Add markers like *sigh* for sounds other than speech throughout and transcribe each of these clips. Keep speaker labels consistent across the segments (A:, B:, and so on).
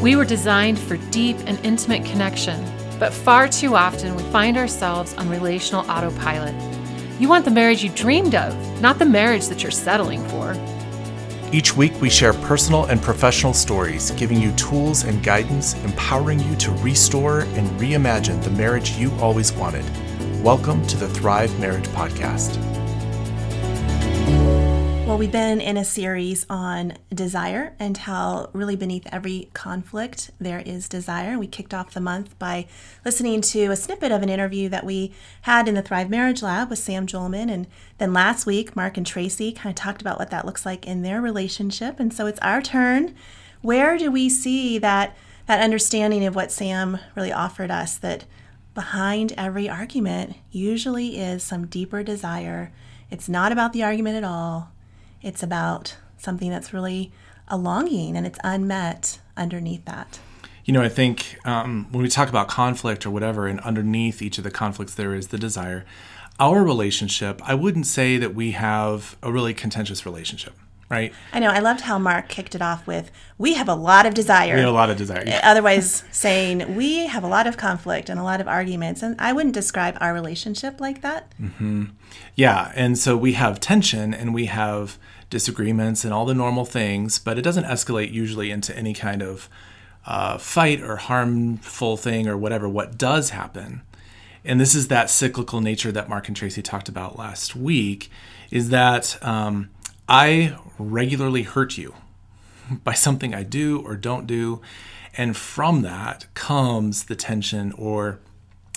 A: We were designed for deep and intimate connection, but far too often we find ourselves on relational autopilot. You want the marriage you dreamed of, not the marriage that you're settling for.
B: Each week, we share personal and professional stories, giving you tools and guidance, empowering you to restore and reimagine the marriage you always wanted. Welcome to the Thrive Marriage Podcast.
C: We've been in a series on desire and how, really, beneath every conflict, there is desire. We kicked off the month by listening to a snippet of an interview that we had in the Thrive Marriage Lab with Sam Jolman. And then last week, Mark and Tracy kind of talked about what that looks like in their relationship. And so it's our turn. Where do we see that, that understanding of what Sam really offered us that behind every argument usually is some deeper desire? It's not about the argument at all it's about something that's really a longing and it's unmet underneath that.
B: You know, I think um, when we talk about conflict or whatever, and underneath each of the conflicts, there is the desire. Our relationship, I wouldn't say that we have a really contentious relationship right?
C: I know. I loved how Mark kicked it off with, "We have a lot of desire."
B: We have a lot of desire. Yeah.
C: Otherwise, saying we have a lot of conflict and a lot of arguments, and I wouldn't describe our relationship like that.
B: Mm-hmm. Yeah, and so we have tension and we have disagreements and all the normal things, but it doesn't escalate usually into any kind of uh, fight or harmful thing or whatever. What does happen? And this is that cyclical nature that Mark and Tracy talked about last week, is that um, I regularly hurt you *laughs* by something I do or don't do. And from that comes the tension or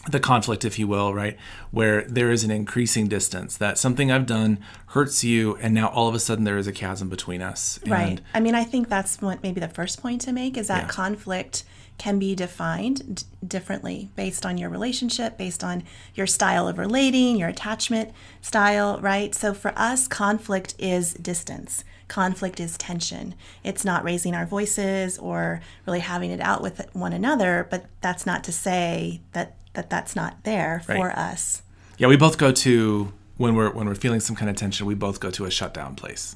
B: the conflict, if you will, right? Where there is an increasing distance that something I've done hurts you, and now all of a sudden there is a chasm between us.
C: And right. I mean, I think that's what maybe the first point to make is that yeah. conflict can be defined d- differently based on your relationship, based on your style of relating, your attachment style, right? So for us, conflict is distance. Conflict is tension. It's not raising our voices or really having it out with one another, but that's not to say that, that that's not there for right. us.
B: Yeah, we both go to when we're when we're feeling some kind of tension, we both go to a shutdown place.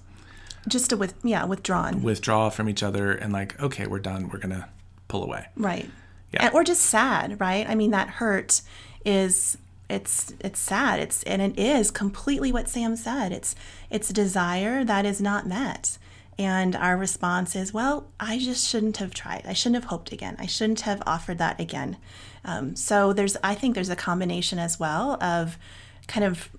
C: Just to with yeah, withdrawn.
B: Withdraw from each other and like, okay, we're done. We're gonna pull away.
C: Right. Yeah. And, or just sad, right? I mean, that hurt is it's it's sad. It's and it is completely what Sam said. It's it's desire that is not met. And our response is, well, I just shouldn't have tried. I shouldn't have hoped again. I shouldn't have offered that again. Um, so there's, I think there's a combination as well of kind of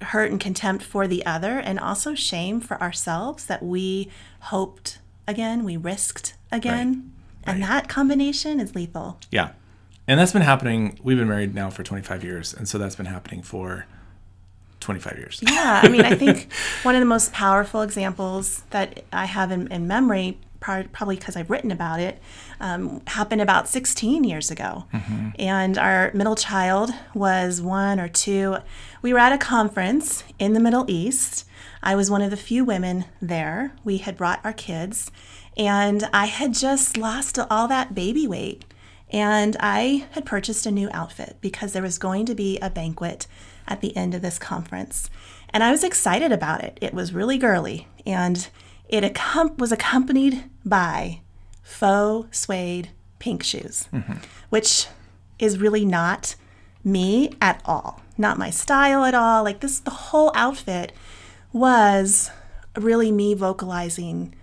C: hurt and contempt for the other, and also shame for ourselves that we hoped again, we risked again. And that combination is lethal.
B: Yeah. And that's been happening. We've been married now for 25 years. And so that's been happening for 25 years.
C: Yeah. I mean, I think *laughs* one of the most powerful examples that I have in, in memory, probably because I've written about it, um, happened about 16 years ago. Mm-hmm. And our middle child was one or two. We were at a conference in the Middle East. I was one of the few women there. We had brought our kids and I had just lost all that baby weight. And I had purchased a new outfit because there was going to be a banquet at the end of this conference. And I was excited about it. It was really girly. And it accom- was accompanied by faux suede pink shoes, mm-hmm. which is really not me at all, not my style at all. Like this, the whole outfit was really me vocalizing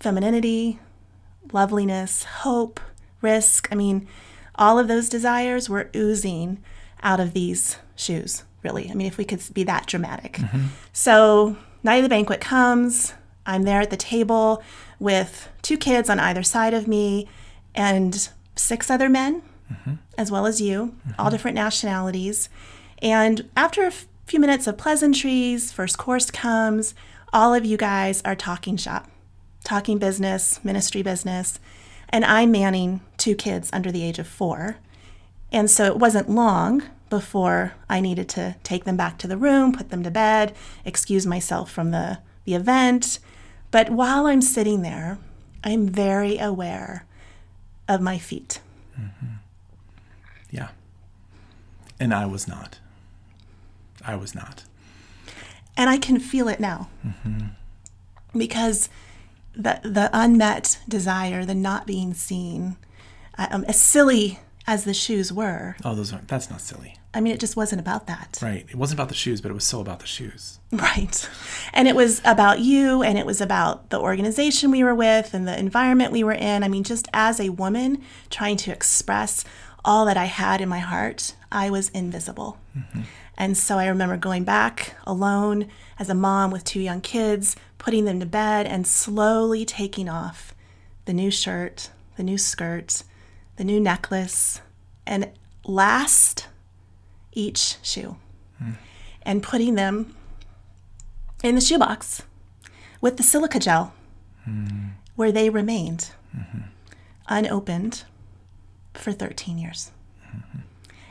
C: femininity, loveliness, hope, risk. I mean, all of those desires were oozing out of these shoes, really. I mean, if we could be that dramatic. Mm-hmm. So, night of the banquet comes. I'm there at the table with two kids on either side of me and six other men, mm-hmm. as well as you, mm-hmm. all different nationalities. And after a few minutes of pleasantries, first course comes, all of you guys are talking shop talking business, ministry business, and I'm manning two kids under the age of four. And so it wasn't long before I needed to take them back to the room, put them to bed, excuse myself from the, the event. But while I'm sitting there, I'm very aware of my feet. Mm-hmm.
B: Yeah. And I was not. I was not.
C: And I can feel it now. Mm-hmm. Because the the unmet desire, the not being seen, um, as silly as the shoes were.
B: Oh, those aren't. That's not silly.
C: I mean, it just wasn't about that.
B: Right. It wasn't about the shoes, but it was so about the shoes. *laughs*
C: Right. And it was about you and it was about the organization we were with and the environment we were in. I mean, just as a woman trying to express all that I had in my heart, I was invisible. And so I remember going back alone as a mom with two young kids, putting them to bed, and slowly taking off the new shirt, the new skirt, the new necklace, and last each shoe hmm. and putting them in the shoebox with the silica gel hmm. where they remained mm-hmm. unopened for 13 years. Mm-hmm.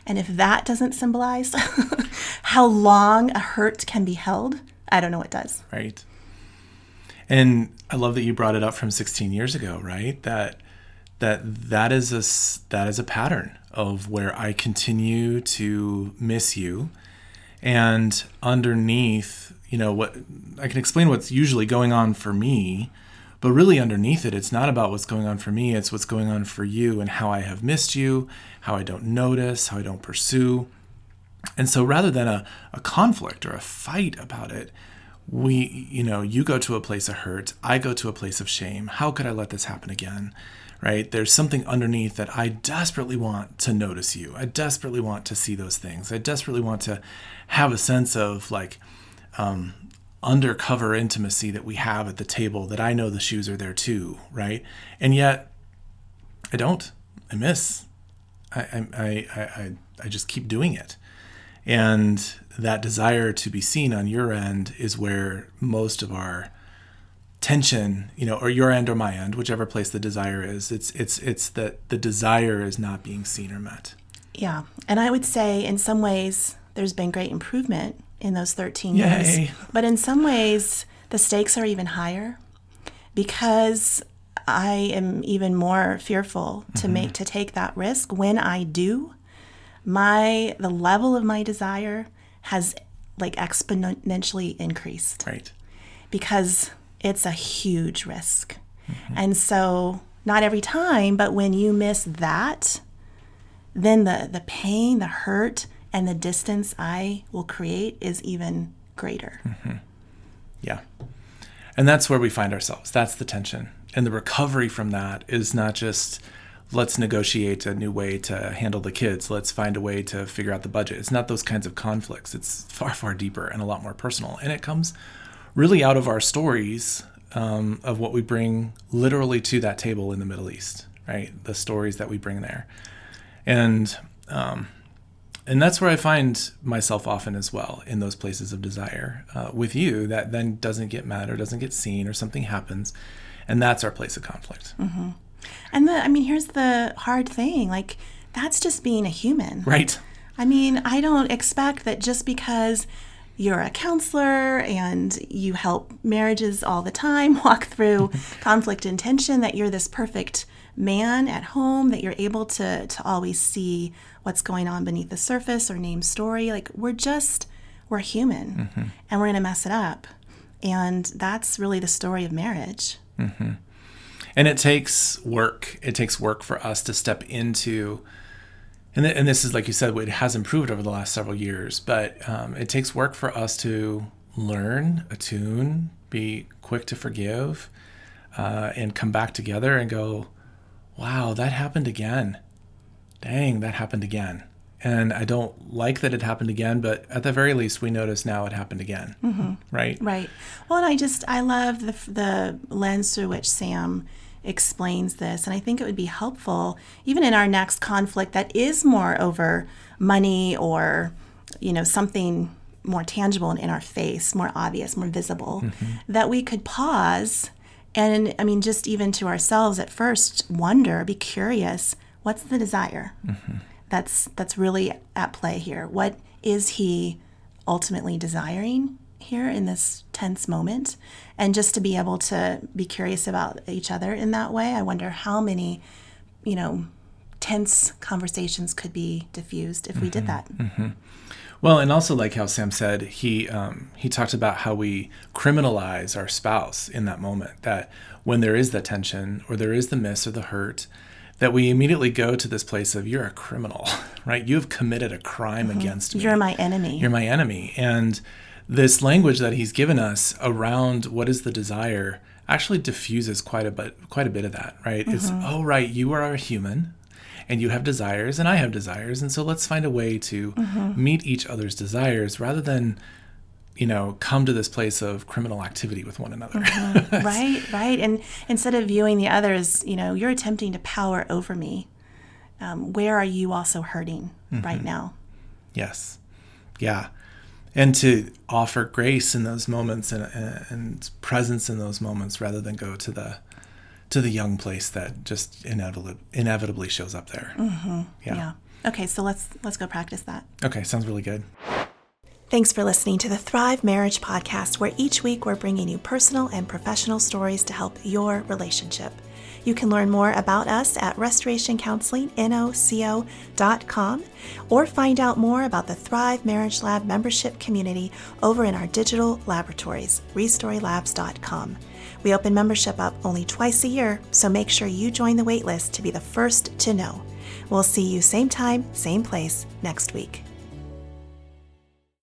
C: And if that doesn't symbolize *laughs* how long a hurt can be held, I don't know what does.
B: Right. And I love that you brought it up from 16 years ago, right? That that that is a that is a pattern of where I continue to miss you and underneath, you know, what I can explain what's usually going on for me, but really underneath it, it's not about what's going on for me, it's what's going on for you and how I have missed you, how I don't notice, how I don't pursue. And so rather than a, a conflict or a fight about it, we, you know, you go to a place of hurt, I go to a place of shame. How could I let this happen again? Right? There's something underneath that I desperately want to notice you. I desperately want to see those things. I desperately want to have a sense of like um, undercover intimacy that we have at the table that I know the shoes are there too, right? And yet I don't. I miss. I, I, I, I, I just keep doing it. And that desire to be seen on your end is where most of our tension, you know, or your end or my end, whichever place the desire is, it's it's it's that the desire is not being seen or met.
C: Yeah. And I would say in some ways there's been great improvement in those 13
B: Yay.
C: years. But in some ways the stakes are even higher because I am even more fearful to mm-hmm. make to take that risk when I do. My the level of my desire has like exponentially increased
B: Right.
C: because it's a huge risk. Mm-hmm. And so, not every time, but when you miss that, then the, the pain, the hurt, and the distance I will create is even greater. Mm-hmm.
B: Yeah. And that's where we find ourselves. That's the tension. And the recovery from that is not just let's negotiate a new way to handle the kids, let's find a way to figure out the budget. It's not those kinds of conflicts. It's far, far deeper and a lot more personal. And it comes really out of our stories um, of what we bring literally to that table in the Middle East, right? The stories that we bring there. And, um, and that's where I find myself often as well in those places of desire uh, with you that then doesn't get met or doesn't get seen or something happens. And that's our place of conflict.
C: And the, I mean, here's the hard thing like, that's just being a human.
B: Right.
C: I mean, I don't expect that just because you're a counselor and you help marriages all the time *laughs* walk through *laughs* conflict and tension that you're this perfect man at home that you're able to to always see what's going on beneath the surface or name story. Like we're just we're human. Mm-hmm. And we're going to mess it up. And that's really the story of marriage mm-hmm.
B: And it takes work. It takes work for us to step into and, th- and this is like you said it has improved over the last several years but um, it takes work for us to learn attune be quick to forgive uh, and come back together and go wow that happened again. Dang that happened again and i don't like that it happened again but at the very least we notice now it happened again. Mm-hmm. Right?
C: Right. Well, and I just I love the the lens through which Sam explains this, and I think it would be helpful even in our next conflict that is more over money or you know something more tangible and in our face, more obvious, more visible, mm-hmm. that we could pause and I mean just even to ourselves at first wonder, be curious, what's the desire? Mm-hmm. That's that's really at play here. What is he ultimately desiring here in this tense moment and just to be able to be curious about each other in that way i wonder how many you know tense conversations could be diffused if we did that
B: Well, and also like how Sam said, he um, he talked about how we criminalize our spouse in that moment. That when there is the tension or there is the miss or the hurt, that we immediately go to this place of you're a criminal, *laughs* right? You have committed a crime mm-hmm. against me.
C: You're my enemy.
B: You're my enemy, and this language that he's given us around what is the desire actually diffuses quite a bit quite a bit of that right mm-hmm. is oh right you are a human and you have desires and I have desires and so let's find a way to mm-hmm. meet each other's desires rather than you know come to this place of criminal activity with one another
C: mm-hmm. *laughs* right right and instead of viewing the other as you know you're attempting to power over me um, where are you also hurting mm-hmm. right now
B: yes yeah and to offer grace in those moments and, and presence in those moments rather than go to the to the young place that just inevitably inevitably shows up there.
C: Mm-hmm. Yeah. yeah. Okay, so let's let's go practice that.
B: Okay, sounds really good.
C: Thanks for listening to the Thrive Marriage podcast, where each week we're bringing you personal and professional stories to help your relationship. You can learn more about us at restorationcounselingnoco.com or find out more about the Thrive Marriage Lab membership community over in our digital laboratories, restorylabs.com. We open membership up only twice a year, so make sure you join the waitlist to be the first to know. We'll see you same time, same place next week.